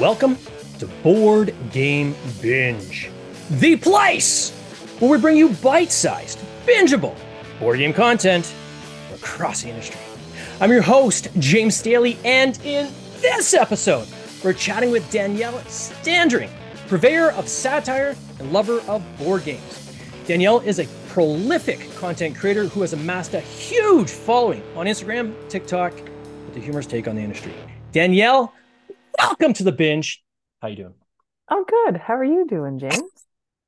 Welcome to Board Game Binge, the place where we bring you bite sized, bingeable board game content across the industry. I'm your host, James Staley, and in this episode, we're chatting with Danielle Standring, purveyor of satire and lover of board games. Danielle is a prolific content creator who has amassed a huge following on Instagram, TikTok, with a humorous take on the industry. Danielle, welcome to the binge. How you doing? I'm good. How are you doing, James?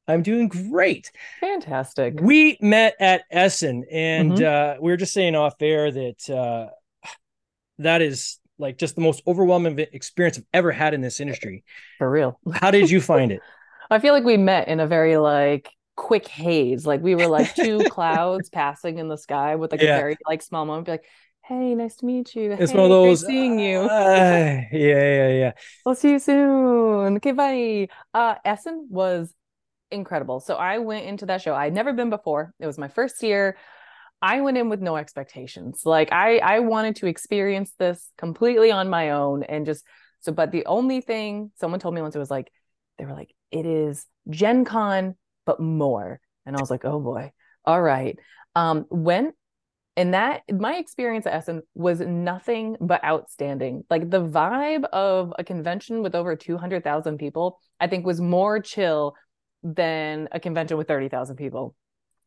I'm doing great. Fantastic. We met at Essen, and Mhm. uh, we were just saying off air that uh, that is like just the most overwhelming experience I've ever had in this industry. For real. How did you find it? I feel like we met in a very like quick haze. Like we were like two clouds passing in the sky with like Yeah. a very like small moment. Be like, hey, nice to meet you. It's hey, one of those. seeing you. uh, yeah, yeah, yeah. We'll see you soon. Okay, bye. Uh, Essen was incredible. So I went into that show. I'd never been before. It was my first year. I went in with no expectations. Like I, I wanted to experience this completely on my own and just so. But the only thing someone told me once it was like, they were like, it is Gen Con, but more. And I was like, oh boy, all right. Um, went and that my experience at Essen was nothing but outstanding. Like the vibe of a convention with over 200,000 people, I think was more chill than a convention with 30,000 people.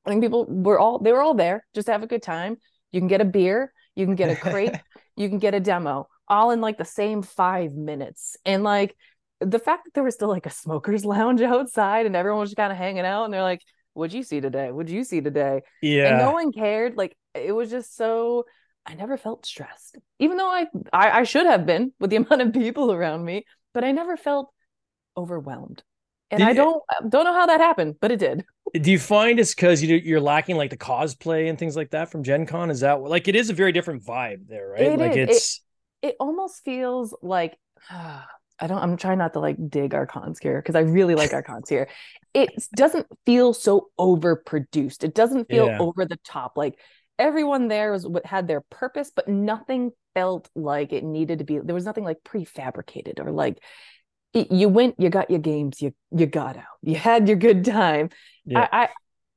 I think people were all they were all there just to have a good time. You can get a beer, you can get a crepe, you can get a demo, all in like the same 5 minutes. And like the fact that there was still like a smokers lounge outside and everyone was just kind of hanging out and they're like, What'd you see today? What'd you see today? yeah. and no one cared like it was just so i never felt stressed even though I, I i should have been with the amount of people around me but i never felt overwhelmed and Did i don't don't know how that happened but it did Do you find it's because you you're lacking like the cosplay and things like that from Gen Con? Is that like it is a very different vibe there, right? It like is. It- it's it almost feels like I don't I'm trying not to like dig our cons here because I really like our cons here. It doesn't feel so overproduced. It doesn't feel Yeah. over the top. Like everyone there was what had their purpose, but nothing felt like it needed to be. There was nothing like prefabricated or like it- you went, you got your games, you you got out, you had your good time. Yeah. I, I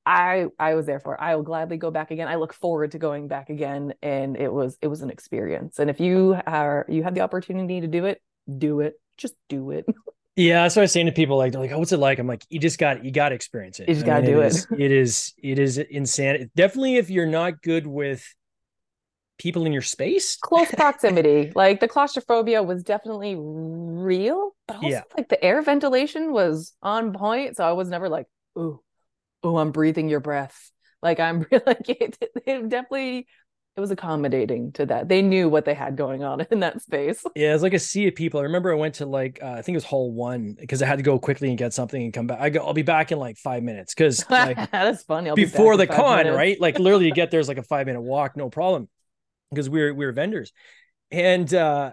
I I was there for. it. I will gladly go back again. I look forward to going back again, and it was it was an experience. And if you are you have the opportunity to do it, do it. Just do it. Yeah, that's what I was saying to people. Like, they're like, "Oh, what's it like?" I'm like, "You just got, you got to experience it. You just gotta do it. is- It is, it is insane. Definitely, if you're not good with people in your space, Close proximity, like the claustrophobia was definitely real, but also Yeah. like the air ventilation was on point. So I was never like, "Ooh, oh, I'm breathing your breath." Like I'm really like it, it definitely it was accommodating to that. They knew what they had going on in that space. yeah, it's like a sea of people. I remember I went to like, uh, I think it was Hall One because I had to go quickly and get something and come back. I go, I'll be back in like five minutes because like That's funny. I'll before in the con, minutes. right? Like literally, you get there's like a five minute walk, no problem, because we're we're vendors, and uh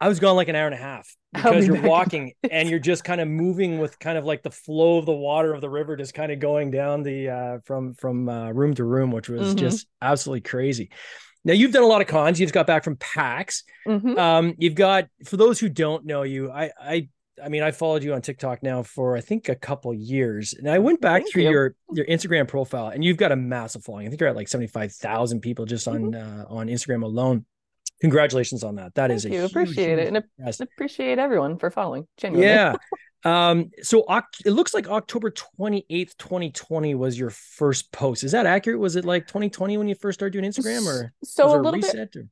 I was gone like an hour and a half because be you're walking and you're just kind of moving with kind of like the flow of the water of the river, just kind of going down the uh from from uh, room to room, which was Mhm. just absolutely crazy. Now you've done a lot of cons. You've got back from PAX. Mhm. Um, you've got for those who don't know you, I I I mean I followed you on TikTok now for I think a couple years, and I went back Thank through you. your your Instagram profile, and you've got a massive following. I think you're at like seventy five thousand people just on Mm-hmm. uh, on Instagram alone. Congratulations on that. That is Thank a you. Appreciate it. And appreciate everyone for following. Genuinely. Yeah. Um, so it looks like October 28th, 2020 was your first post. Is that accurate? Was it like 2020 when you first started doing Instagram or so a little bit or-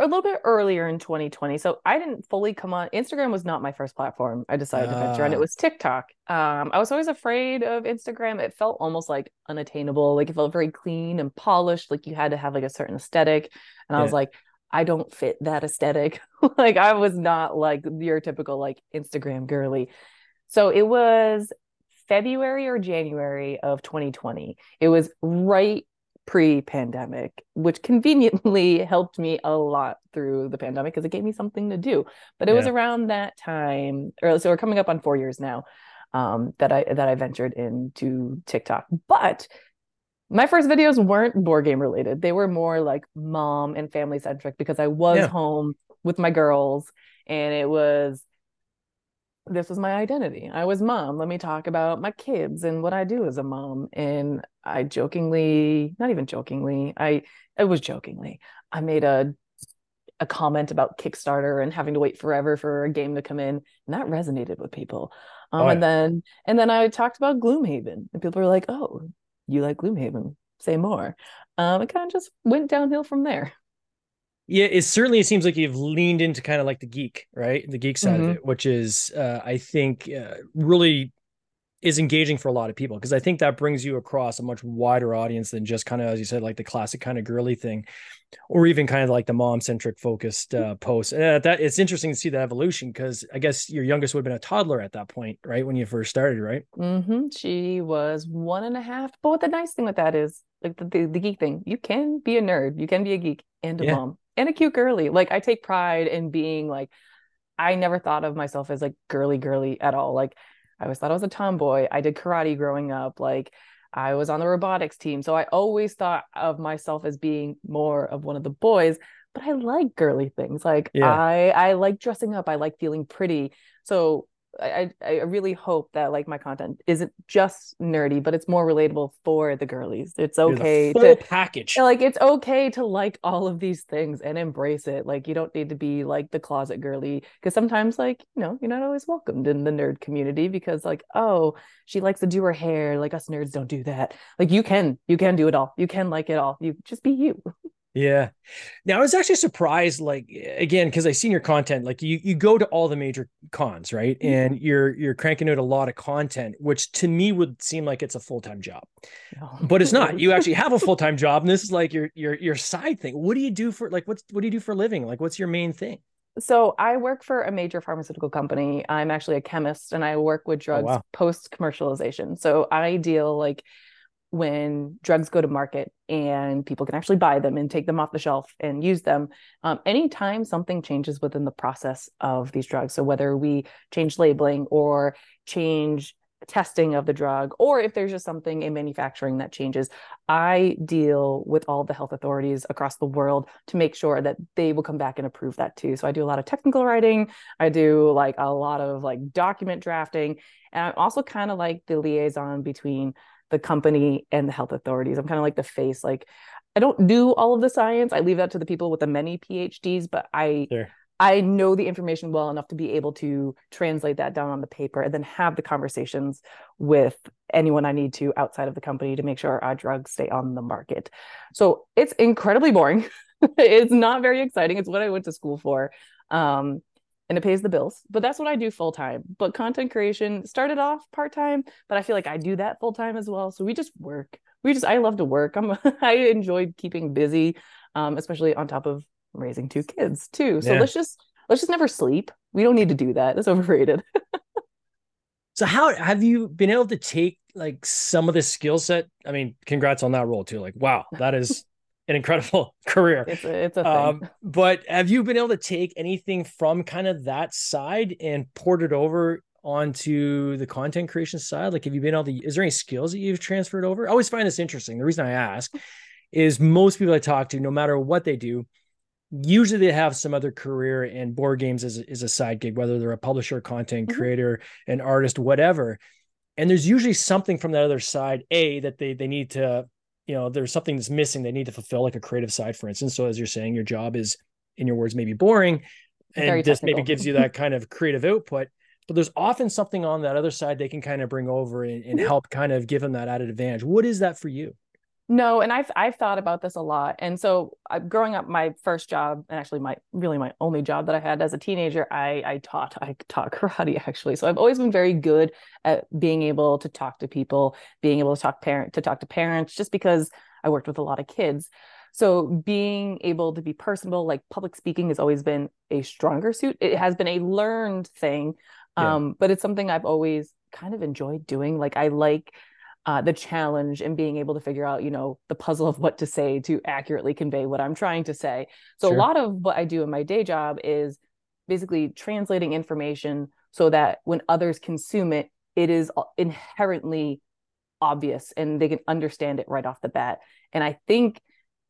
a little bit earlier in 2020. So I didn't fully come on. Instagram was not my first platform. I decided to venture on. Ah. It was TikTok. Um, I was always afraid of Instagram. It felt almost like unattainable. Like it felt very clean and polished. Like you had to have like a certain aesthetic. And I was like, I don't fit that aesthetic. like I was not like your typical like Instagram girly. So it was February or January of 2020. It was right pre-pandemic, which conveniently helped me a lot through the pandemic because it gave me something to do. But it was around that time, or so we're coming up on four years now, um, that I that I ventured into TikTok. But my first videos weren't board game related. They were more like mom and family centric because I was Yeah. home with my girls and it was this was my identity. I was mom. Let me talk about my kids and what I do as a mom. And I jokingly, not even jokingly, I it was jokingly. I made a a comment about Kickstarter and having to wait forever for a game to come in, and that resonated with people. Um, oh, yeah. And then and then I talked about Gloomhaven, and people were like, "Oh, you like Gloomhaven? Say more." Um, it kind of just went downhill from there. Yeah, it certainly seems like you've leaned into kind of like the geek, right? The geek side mm-hmm. of it, which is, uh, I think, uh, really is engaging for a lot of people because I think that brings you across a much wider audience than just kind of, as you said, like the classic kind of girly thing, or even kind of like the mom centric focused uh, posts. Uh, that it's interesting to see that evolution because I guess your youngest would have been a toddler at that point, right? When you first started, right? Mm-hmm. She was one and a half. But what the nice thing with that is, like the, the, the geek thing, you can be a nerd, you can be a geek and a yeah. mom and a cute girly. Like I take pride in being like, I never thought of myself as like girly girly at all. Like I always thought I was a tomboy. I did karate growing up. Like I was on the robotics team. So I always thought of myself as being more of one of the boys, but I like girly things. Like yeah. I I like dressing up. I like feeling pretty. So I, I really hope that like my content isn't just nerdy, but it's more relatable for the girlies. It's okay full to package. Like it's okay to like all of these things and embrace it. Like you don't need to be like the closet girly because sometimes like you know you're not always welcomed in the nerd community because like oh she likes to do her hair like us nerds don't do that. Like you can you can do it all. You can like it all. You just be you. Yeah. Now I was actually surprised, like again, because I seen your content. Like you, you go to all the major cons, right? Mm-hmm. And you're you're cranking out a lot of content, which to me would seem like it's a full time job, no. but it's not. You actually have a full time job, and this is like your your your side thing. What do you do for like what's what do you do for a living? Like what's your main thing? So I work for a major pharmaceutical company. I'm actually a chemist, and I work with drugs oh, wow. post commercialization. So I deal like when drugs go to market and people can actually buy them and take them off the shelf and use them um, anytime something changes within the process of these drugs. So whether we change labeling or change testing of the drug or if there's just something in manufacturing that changes i deal with all the health authorities across the world to make sure that they will come back and approve that too. So i do a lot of technical writing. I do like a lot of like document drafting. And i'm also kind of like the liaison between the company and the health authorities. I'm kind of like the face. Like I don't do all of the science. I leave that to the people with the many PhDs, but I sure. I know the information well enough to be able to translate that down on the paper and then have the conversations with anyone I need to outside of the company to make sure our drugs stay on the market. So it's incredibly boring. it's not very exciting. It's what I went to school for. Um, and it pays the bills. But that's what I do full time. But content creation started off part time, but I feel like I do that full time as well. So we just work. We just I love to work. I'm I enjoy keeping busy, um, especially on top of raising two kids too. So yeah. let's just let's just never sleep. We don't need to do that. It's overrated. so how have you been able to take like some of the skill set? I mean, congrats on that role too. Like, wow, that is an incredible career. It's a, it's a um, but have you been able to take anything from kind of that side and port it over onto the content creation side? Like, have you been able to, is there any skills that you've transferred over? I always find this interesting. The reason I ask is most people I talk to, no matter what they do, usually they have some other career and board games is, is a side gig, whether they're a publisher, content mm-hmm. creator, an artist, whatever. And there's usually something from that other side, A, that they they need to you know there's something that's missing they need to fulfill like a creative side for instance. So as you're saying your job is in your words maybe boring and Very this technical. maybe gives you that kind of creative output but there's often something on that other side they can kind of bring over and, and mm-hmm. help kind of give them that added advantage. What is that for you no, and I've I've thought about this a lot. And so, uh, growing up, my first job, and actually my really my only job that I had as a teenager, I I taught I taught karate actually. So I've always been very good at being able to talk to people, being able to talk parent to talk to parents, just because I worked with a lot of kids. So being able to be personable, like public speaking, has always been a stronger suit. It has been a learned thing, yeah. um, but it's something I've always kind of enjoyed doing. Like I like uh, the challenge and being able to figure out, you know, the puzzle of what to say to accurately convey what I'm trying to say. So sure. a lot of what I do in my day job is basically translating information so that when others consume it, it is inherently obvious and they can understand it right off the bat. And I think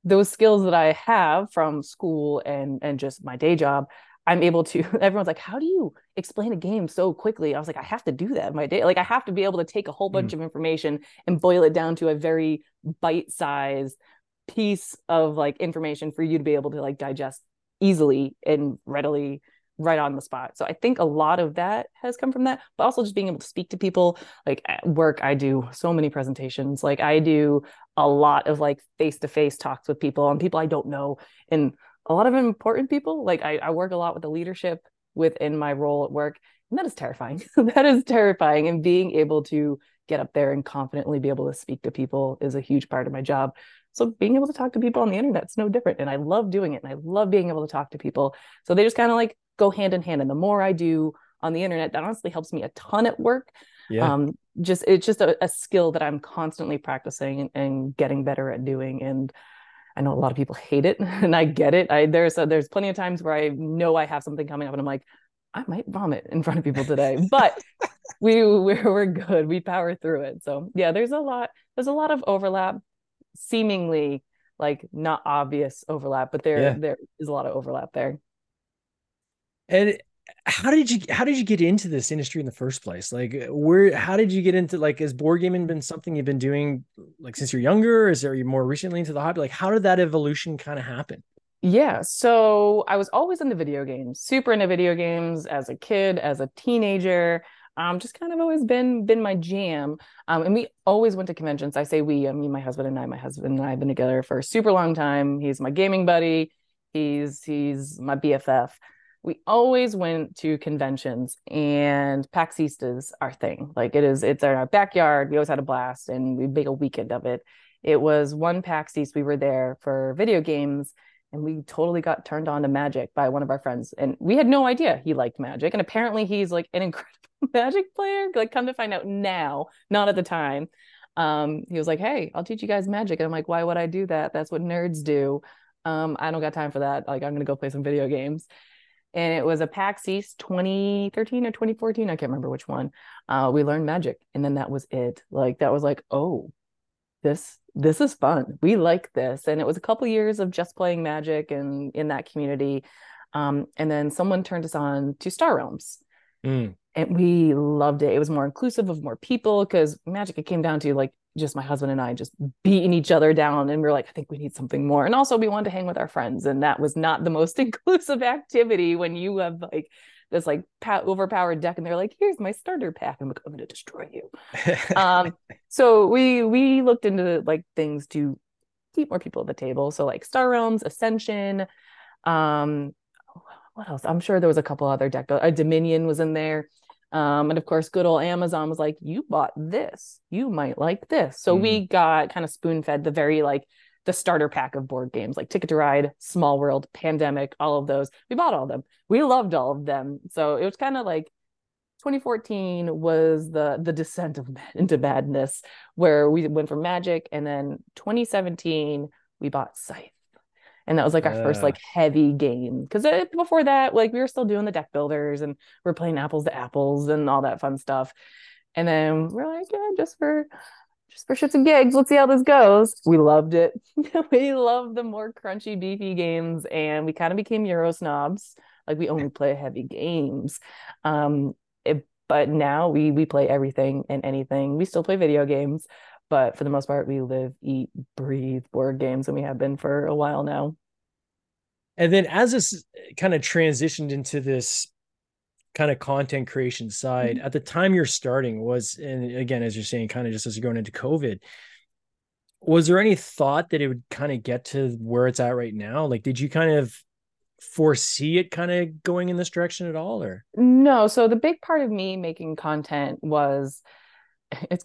those skills that I have from school and and just my day job, I'm able to, everyone's like, how do you explain a game so quickly? I was like, I have to do that my day. Like, I have to be able to take a whole bunch mm. of information and boil it down to a very bite sized piece of like information for you to be able to like digest easily and readily right on the spot. So I think a lot of that has come from that, but also just being able to speak to people. Like at work, I do so many presentations. Like I do a lot of like face to face talks with people and people I don't know. And a lot of important people. Like I, I work a lot with the leadership within my role at work. And that is terrifying. that is terrifying. And being able to get up there and confidently be able to speak to people is a huge part of my job. So being able to talk to people on the internet is no different. And I love doing it. And I love being able to talk to people. So they just kind of like go hand in hand. And the more I do on the internet, that honestly helps me a ton at work. Yeah. Um, just it's just a, a skill that I'm constantly practicing and, and getting better at doing. And I know a lot of people hate it, and I get it. I there's a, there's plenty of times where I know I have something coming up, and I'm like, I might vomit in front of people today, but we we're, we're good. We power through it. So yeah, there's a lot. There's a lot of overlap, seemingly like not obvious overlap, but there yeah. there is a lot of overlap there. And how did you how did you get into this industry in the first place? Like where how did you get into like has board gaming been something you've been doing like since you're younger? Is there you more recently into the hobby? Like how did that evolution kind of happen? Yeah so i was always into video games super into video games as a kid as a teenager um just kind of always been been my jam. Um and we always went to conventions. I say we i mean my husband and i my husband and i have been together for a super long time. He's my gaming buddy. He's he's my bff we always went to conventions and PAX East is our thing. Like it is, it's our backyard. We always had a blast and we make a weekend of it. It was one PAX East. We were there for video games and we totally got turned on to magic by one of our friends. And we had no idea he liked magic. And apparently he's like an incredible magic player. Like come to find out now, not at the time. Um, he was like, Hey, I'll teach you guys magic. And I'm like, why would I do that? That's what nerds do. Um, I don't got time for that. Like I'm gonna go play some video games and it was a PAX East 2013 or 2014. I can't remember which one. Uh, we learned magic, and then that was it. Like that was like, oh, this this is fun. We like this, and it was a couple years of just playing magic and in that community. Um, and then someone turned us on to Star Realms. Mm. And we loved it. It was more inclusive of more people because magic, it came down to like just my husband and I just beating each other down. And we are like, I think we need something more. And also, we wanted to hang with our friends. And that was not the most inclusive activity when you have like this like overpowered deck and they're like, here's my starter pack. I'm like, I'm going to destroy you. um, so we we looked into like things to keep more people at the table. So like Star Realms, Ascension, um, what else? I'm sure there was a couple other deck. A Dominion was in there. Um, and of course, good old Amazon was like, you bought this, you might like this. So mm. we got kind of spoon fed the very like the starter pack of board games like Ticket to Ride, Small World, Pandemic, all of those. We bought all of them. We loved all of them. So it was kind of like 2014 was the the descent of into madness where we went from Magic, and then 2017 we bought Scythe and that was like our uh. first like heavy game. Because before that like we were still doing the deck builders and we are playing apples to apples and all that fun stuff. And then we're like yeah just for just for shits and gigs let's see how this goes. We loved it. We loved the more crunchy beefy games and we kind of became euro snobs. Like we only play heavy games. Um it, but now we we play everything and anything. We still play video games but for the most part we live eat breathe board games and we have been for a while now. And then as this kind of transitioned into this kind of content creation side mm-hmm. at the time you're starting was and again as you're saying kind of just as you're going into covid was there any thought that it would kind of get to where it's at right now? Like did you kind of foresee it kind of going in this direction at all or? No so the big part of me making content was it's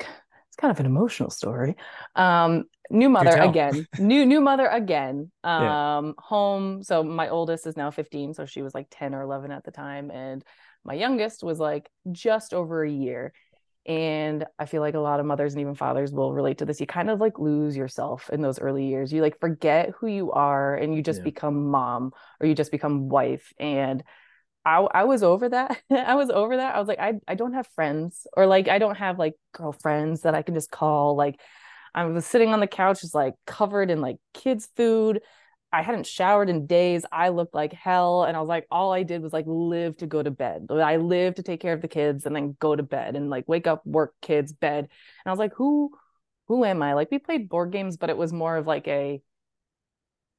it's kind of an emotional story. Um, new mother again, new new mother again. Um, yeah. home. So my oldest is now 15, so she was like 10 or 11 at the time, and my youngest was like just over a year. And I feel like a lot of mothers and even fathers will relate to this. You kind of like lose yourself in those early years. You like forget who you are and you just yeah. become mom or you just become wife. And I, I was over that. I was over that. I was like, I, I don't have friends or like, I don't have like girlfriends that I can just call. Like, I was sitting on the couch, just like covered in like kids' food. I hadn't showered in days. I looked like hell. And I was like, all I did was like live to go to bed. I lived to take care of the kids and then go to bed and like wake up, work, kids, bed. And I was like, who who am I? Like we played board games, but it was more of like a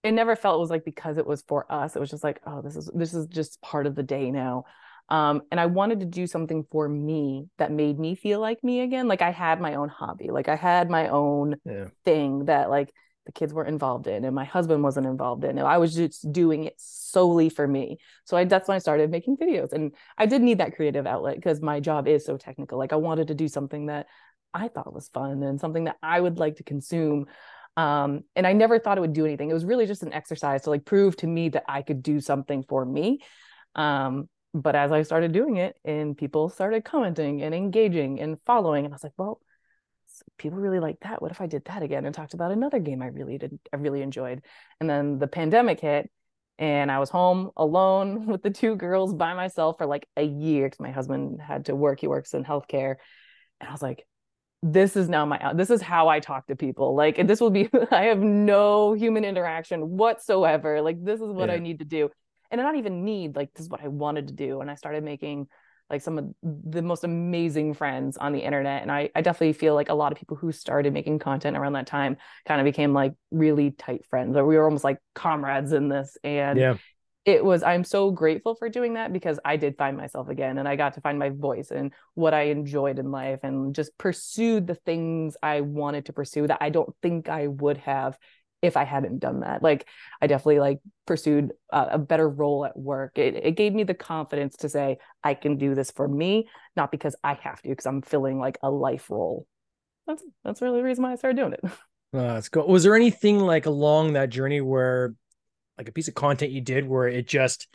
it never felt it was like because it was for us. It was just like, oh, this is this is just part of the day now. Um, and I wanted to do something for me that made me feel like me again. Like I had my own hobby, like I had my own yeah. thing that like the kids weren't involved in and my husband wasn't involved in and i was just doing it solely for me so i that's when i started making videos and i did need that creative outlet because my job is so technical like i wanted to do something that i thought was fun and something that i would like to consume um, and i never thought it would do anything it was really just an exercise to like prove to me that i could do something for me um, but as i started doing it and people started commenting and engaging and following and i was like well people really like that. What if I did that again and talked about another game I really did I really enjoyed? And then the pandemic hit and I was home alone with the two girls by myself for like a year because my husband had to work. He works in healthcare. And I was like, this is now my this is how I talk to people. Like this will be I have no human interaction whatsoever. Like this is what yeah. I need to do. And I not even need, like this is what I wanted to do. And I started making like some of the most amazing friends on the internet. And I, I definitely feel like a lot of people who started making content around that time kind of became like really tight friends, or we were almost like comrades in this. And yeah. It was, I'm so grateful for doing that because I did find myself again and I got to find my voice and what I enjoyed in life and just pursued the things I wanted to pursue that I don't think I would have if I hadn't done that. Like I definitely like pursued a, a, better role at work. It, it gave me the confidence to say I can do this for me, not because I have to, because I'm filling like a life role. That's that's really the reason why I started doing it. That's cool. Was there anything like along that journey where, like a piece of content you did where it just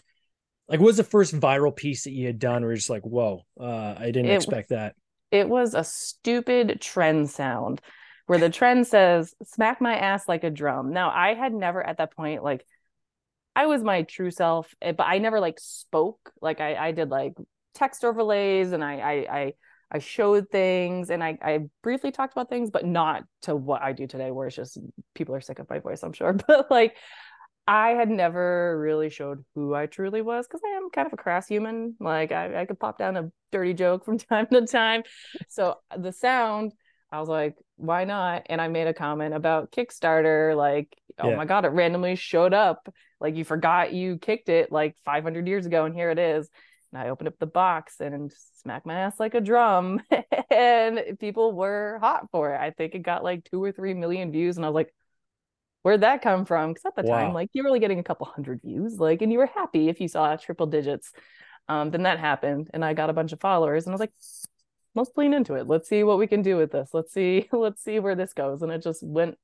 like what was the first viral piece that you had done where you're just like, whoa, uh, I didn't it, expect that. It was a stupid trend sound where the trend says smack my ass like a drum. Now, I had never at that point like I was my true self, eh, but I never like spoke. Like I I did like text overlays and I I I, I showed things and I I briefly talked about things, but not to what I do today, where it's just people are sick of my voice, I'm sure. But like I had never really showed who I truly was because I am kind of a crass human. Like I, I could pop down a dirty joke from time to time. So uh, the sound I was like, why not? And I made a comment about Kickstarter, like, oh yeah. my God, it randomly showed up. Like you forgot you kicked it like 500 years ago, and here it is. And I opened up the box and smacked my ass like a drum, and people were hot for it. I think it got like two or three million views, and I was like, where'd that come from? Because at the wow. time, like you were only getting a couple hundred views, like, and you were happy if you saw triple digits. Um, then that happened, and I got a bunch of followers, and I was like, let's lean into it. Let's see what we can do with this. Let's see, let's see where this goes. And it just went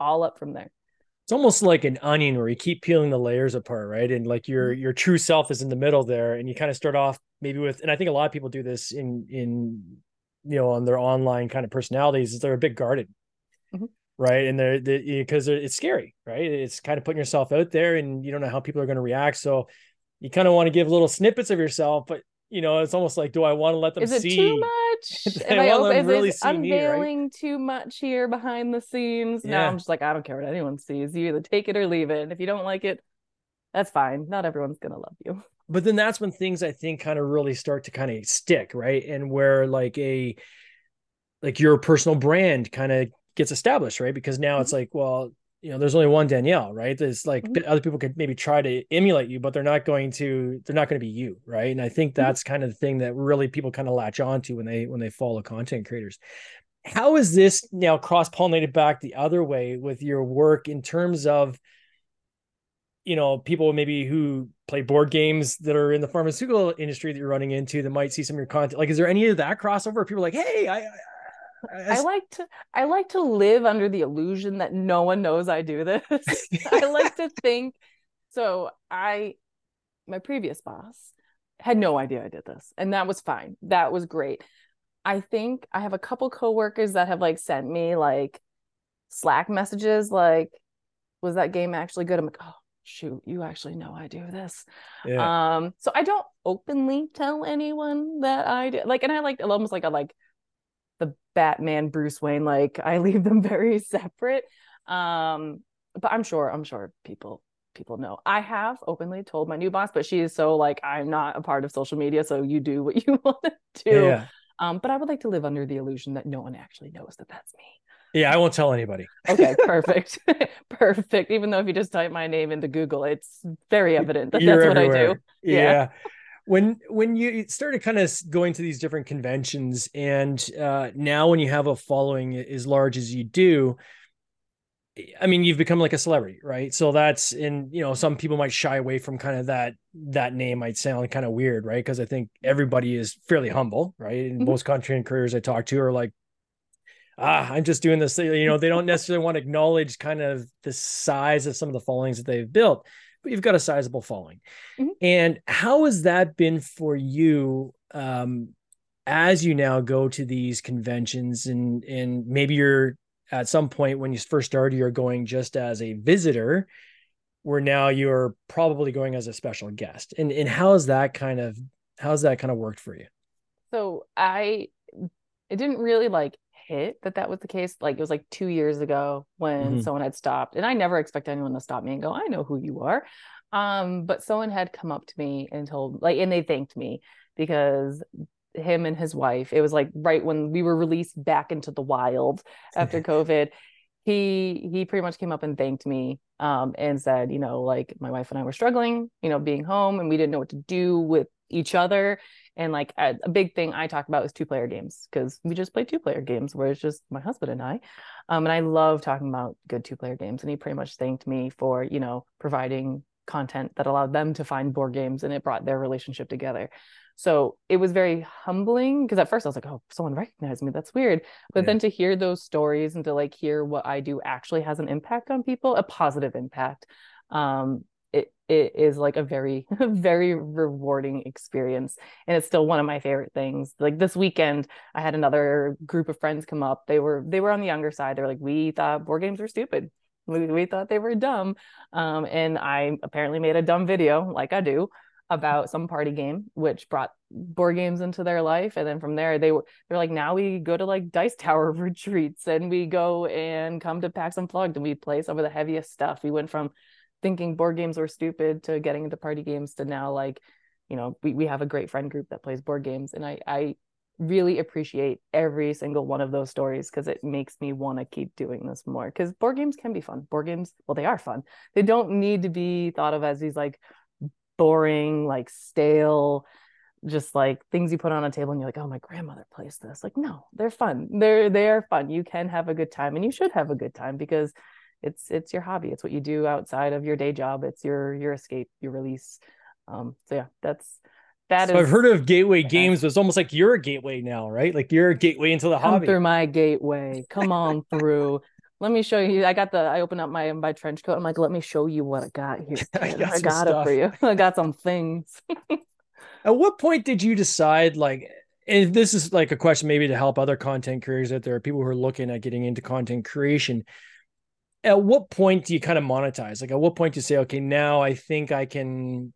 all up from there. It's almost like an onion where you keep peeling the layers apart, right? And like your mm-hmm. your true self is in the middle there, and you kind of start off maybe with, and I think a lot of people do this in in you know on their online kind of personalities is they're a bit guarded, mm-hmm. Right? And they're because they, it's scary, right? It's kind of putting yourself out there, and you don't know how people are going to react, so you kind of want to give little snippets of yourself, but you know, it's almost like, do I want to let them is it see? Too much? Am I, open, is really unveiling me, right? too much here behind the scenes? Yeah. No, I'm just like, I don't care what anyone sees. You either take it or leave it. And if you don't like it, that's fine. Not everyone's gonna love you. But then that's when things I think kind of really start to kind of stick, right? And where like a like your personal brand kind of gets established, right? Because now mm-hmm. it's like, well, you know there's only one danielle right there's like mm-hmm. other people could maybe try to emulate you but they're not going to they're not going to be you right and i think mm-hmm. that's mm-hmm. kind of the thing that really people kind of latch on to when they when they follow content creators how is this now cross pollinated back the other way with your work in terms of you know people maybe who play board games that are in the pharmaceutical industry that you're running into that might see some of your content like is there any of that crossover people like hey i I like to I like to live under the illusion that no one knows I do this. I like to think so I my previous boss had no idea I did this and that was fine. That was great. I think I have a couple coworkers that have like sent me like Slack messages like was that game actually good? I'm like, "Oh, shoot, you actually know I do this." Yeah. Um so I don't openly tell anyone that I do like and I like almost like a like the Batman Bruce Wayne like I leave them very separate um but I'm sure I'm sure people people know. I have openly told my new boss, but she is so like I'm not a part of social media, so you do what you want to do. Yeah. Um, but I would like to live under the illusion that no one actually knows that that's me. Yeah, I won't tell anybody. okay, perfect. perfect. Even though if you just type my name into Google, it's very evident that You're that's everywhere. what I do. Yeah. yeah. When when you started kind of going to these different conventions and uh, now when you have a following as large as you do, I mean, you've become like a celebrity, right? So that's and you know, some people might shy away from kind of that that name might sound kind of weird, right? Because I think everybody is fairly humble, right? And mm-hmm. most content creators I talk to are like, ah, I'm just doing this. You know, they don't necessarily want to acknowledge kind of the size of some of the followings that they've built, but you've got a sizable following. Mm-hmm. And how has that been for you? Um, as you now go to these conventions and and maybe you're at some point when you first started, you're going just as a visitor, where now you're probably going as a special guest. And and how's that kind of how's that kind of worked for you? So I it didn't really like hit that that was the case. Like it was like two years ago when mm-hmm. someone had stopped, and I never expect anyone to stop me and go, "I know who you are." Um, but someone had come up to me and told like, and they thanked me because him and his wife. It was like right when we were released back into the wild after COVID. He he pretty much came up and thanked me um, and said, you know, like my wife and I were struggling, you know, being home and we didn't know what to do with each other. And like a, a big thing I talk about is two player games because we just play two player games where it's just my husband and I. Um, and I love talking about good two player games. And he pretty much thanked me for, you know, providing content that allowed them to find board games and it brought their relationship together. So it was very humbling because at first I was like, oh, someone recognized me. That's weird. But yeah. then to hear those stories and to like hear what I do actually has an impact on people, a positive impact. Um, it is like a very, very rewarding experience. And it's still one of my favorite things. Like this weekend, I had another group of friends come up. They were they were on the younger side. They're like, we thought board games were stupid. We, we thought they were dumb. Um, and I apparently made a dumb video, like I do, about some party game which brought board games into their life and then from there they were they're like now we go to like dice tower retreats and we go and come to PAX Unplugged and we play some of the heaviest stuff we went from thinking board games were stupid to getting into party games to now like you know we, we have a great friend group that plays board games and i i really appreciate every single one of those stories because it makes me want to keep doing this more because board games can be fun board games well they are fun they don't need to be thought of as these like boring, like stale, just like things you put on a table and you're like, oh, my grandmother plays this. Like, no, they're fun. They're they are fun. You can have a good time and you should have a good time because it's it's your hobby. It's what you do outside of your day job. It's your your escape, your release. Um, so yeah, that's that so is, I've heard of gateway games, but it's almost like you're a gateway now, right? Like you're a gateway into the come hobby. Through my gateway. Come on through let me show you. I got the, I opened up my my trench coat. I'm like, let me show you what I got here. I got, I got it for you. I got some things. At what point did you decide, like, and this is like a question maybe to help other content creators out there, are people who are looking at getting into content creation. At what point do you kind of monetize? Like, at what point do you say, okay, now I think I can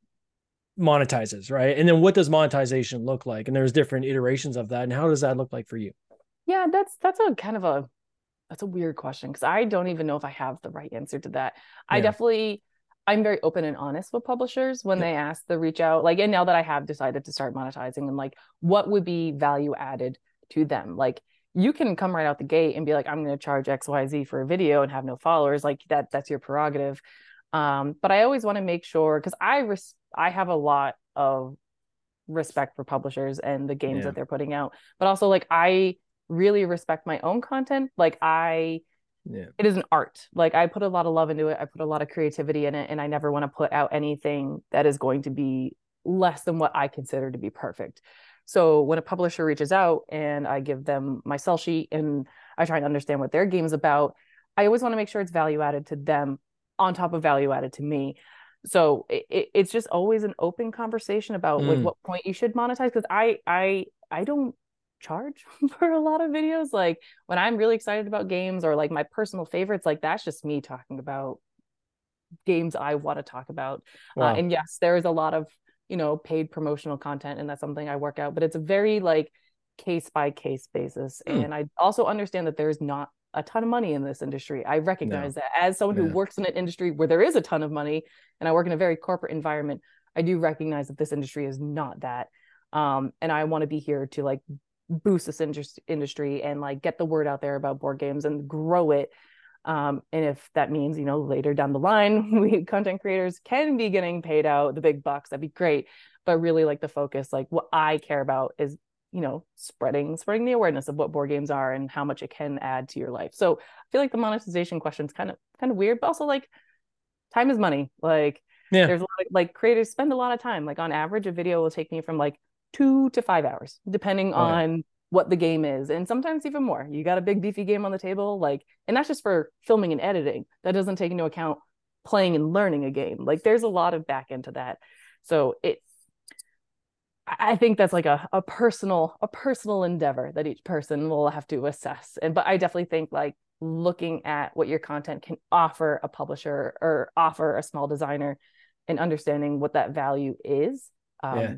monetize this, right? And then what does monetization look like? And there's different iterations of that. And how does that look like for you? Yeah, that's that's a kind of a that's a weird question because I don't even know if I have the right answer to that. Yeah. I definitely I'm very open and honest with publishers when yeah. they ask the reach out. Like, and now that I have decided to start monetizing, I'm like, what would be value added to them? Like, you can come right out the gate and be like, I'm going to charge X, Y, Z for a video and have no followers. Like that, that's your prerogative. Um, but I always want to make sure because I res- I have a lot of respect for publishers and the games yeah. that they're putting out, but also like I really respect my own content like i yeah. it is an art like i put a lot of love into it i put a lot of creativity in it and i never want to put out anything that is going to be less than what i consider to be perfect so when a publisher reaches out and i give them my sell sheet and i try and understand what their game is about i always want to make sure it's value added to them on top of value added to me so it, it's just always an open conversation about mm. like what point you should monetize because i i i don't charge for a lot of videos like when i'm really excited about games or like my personal favorites like that's just me talking about games i want to talk about uh, wow. uh, and yes there is a lot of you know paid promotional content and that's something i work out but it's a very like case by case basis mm. and i also understand that there's not a ton of money in this industry. I recognize no. that as someone who works in an industry where there is a ton of money and I work in a very corporate environment, I do recognize that this industry is not that. Um, and I want to be here to like boost this industry and like get the word out there about board games and grow it. Um, and if that means, you know, later down the line, we content creators can be getting paid out the big bucks, that'd be great. But really like the focus, like what I care about is you know spreading spreading the awareness of what board games are and how much it can add to your life so i feel like the monetization question is kind of kind of weird but also like time is money like yeah. there's a lot of, like creators spend a lot of time like on average a video will take me from like two to five hours depending oh, on. What the game is and sometimes even more you got a big beefy game on the table like and that's just for filming and editing that doesn't take into account playing and learning a game like there's a lot of back into that so it I think that's like a, a personal a personal endeavor that each person will have to assess. And but I definitely think like looking at what your content can offer a publisher or offer a small designer and understanding what that value is. Um, yeah.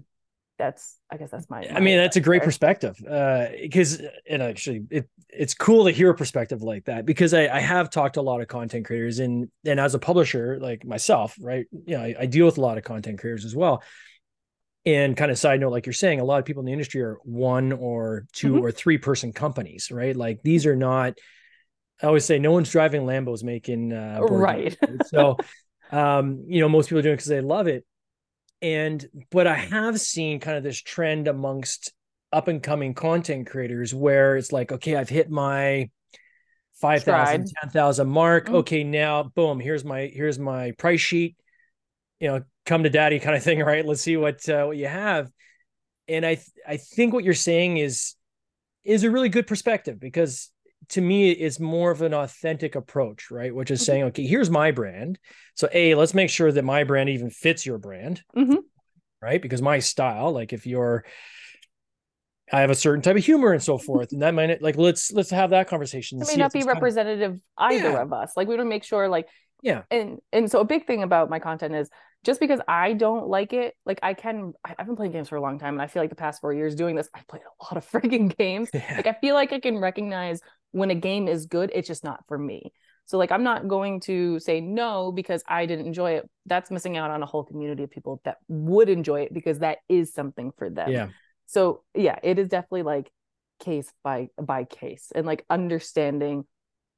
That's I guess that's my. my I mean, that's a great there. perspective because uh, and actually it it's cool to hear a perspective like that because I, I have talked to a lot of content creators and and as a publisher like myself, right? You know, I, I deal with a lot of content creators as well and kind of side note like you're saying a lot of people in the industry are one or 2 mm-hmm. or three person companies right like these are not i always say no one's driving lambos making uh right so um you know most people are doing it because they love it and but i have seen kind of this trend amongst up and coming content creators where it's like okay i've hit my 5000 10000 mark mm-hmm. okay now boom here's my here's my price sheet you know come to daddy kind of thing, right? Let's see what uh, what you have. And I th- I think what you're saying is is a really good perspective because to me it's more of an authentic approach, right? Which is mm-hmm. saying, okay, here's my brand. So a let's make sure that my brand even fits your brand, mm-hmm. right? Because my style, like if you're I have a certain type of humor and so forth. And that might like let's let's have that conversation. It may not be representative of, either yeah. of us. Like we want to make sure like yeah. And and so a big thing about my content is just because I don't like it, like I can, I've been playing games for a long time, and I feel like the past four years doing this, I've played a lot of freaking games. Yeah. Like I feel like I can recognize when a game is good, it's just not for me. So like I'm not going to say no because I didn't enjoy it. That's missing out on a whole community of people that would enjoy it because that is something for them. Yeah. So yeah, it is definitely like case by by case and like understanding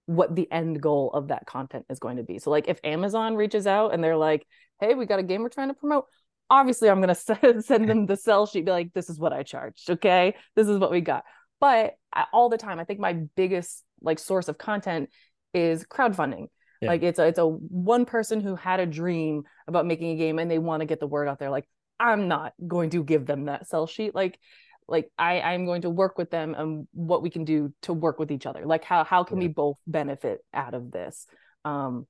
what the end goal of that content is going to be. So like if Amazon reaches out and they're like, "Hey, we got a game we're trying to promote." Obviously, I'm going to send them the sell sheet be like, "This is what I charged, okay? This is what we got." But all the time, I think my biggest like source of content is crowdfunding. Yeah. Like it's a it's a one person who had a dream about making a game and they want to get the word out there. Like I'm not going to give them that sell sheet. Like like i i'm going to work with them and what we can do to work with each other like how how can yeah. we both benefit out of this um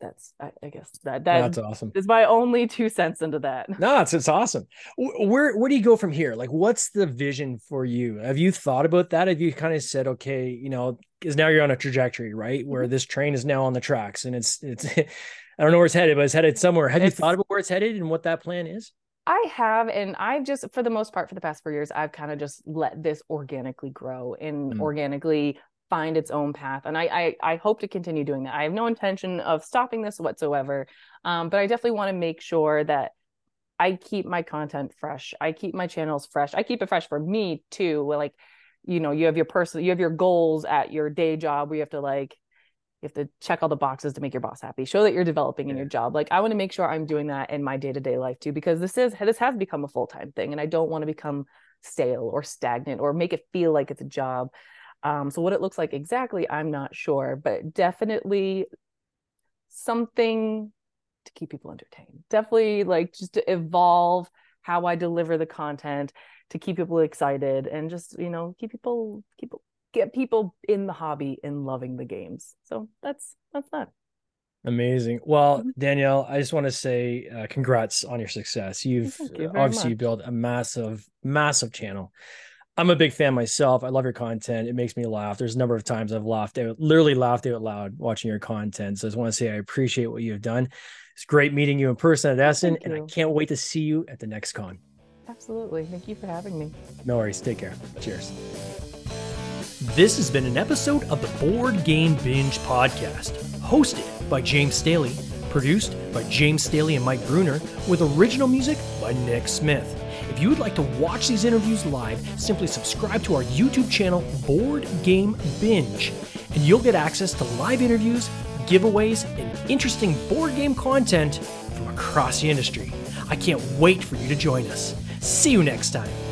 that's I, I, guess that that that's awesome. is my only two cents into that. No it's it's awesome. Where where do you go from here? Like what's the vision for you? Have you thought about that? Have you kind of said okay you know because now you're on a trajectory right? Where mm-hmm. this train is now on the tracks and it's it's i don't know where it's headed but it's headed somewhere. Have it's, you thought about where it's headed and what that plan is? I have, and I've just, for the most part, for the past four years, I've kind of just let this organically grow and mm. organically find its own path. And I, I, I, hope to continue doing that. I have no intention of stopping this whatsoever. Um, but I definitely want to make sure that I keep my content fresh. I keep my channels fresh. I keep it fresh for me too. Like, you know, you have your personal, you have your goals at your day job where you have to like you have to check all the boxes to make your boss happy show that you're developing in your job like i want to make sure i'm doing that in my day-to-day life too because this is this has become a full-time thing and i don't want to become stale or stagnant or make it feel like it's a job um, so what it looks like exactly i'm not sure but definitely something to keep people entertained definitely like just to evolve how i deliver the content to keep people excited and just you know keep people keep get people in the hobby and loving the games. So that's that's that. Amazing. Well, mm-hmm. Danielle, I just want to say uh, congrats on your success. You've you obviously much. built a massive, massive channel. I'm a big fan myself. I love your content. It makes me laugh. There's a number of times I've laughed out, literally laughed out loud watching your content. So I just want to say I appreciate what you've done. It's great meeting you in person at Essen, and I can't wait to see you at the next con. Absolutely. Thank you for having me. No worries. Take care. Cheers. This has been an episode of the Board Game Binge podcast, hosted by James Staley, produced by James Staley and Mike Bruner, with original music by Nick Smith. If you would like to watch these interviews live, simply subscribe to our YouTube channel, Board Game Binge, and you'll get access to live interviews, giveaways, and interesting board game content from across the industry. I can't wait for you to join us. See you next time.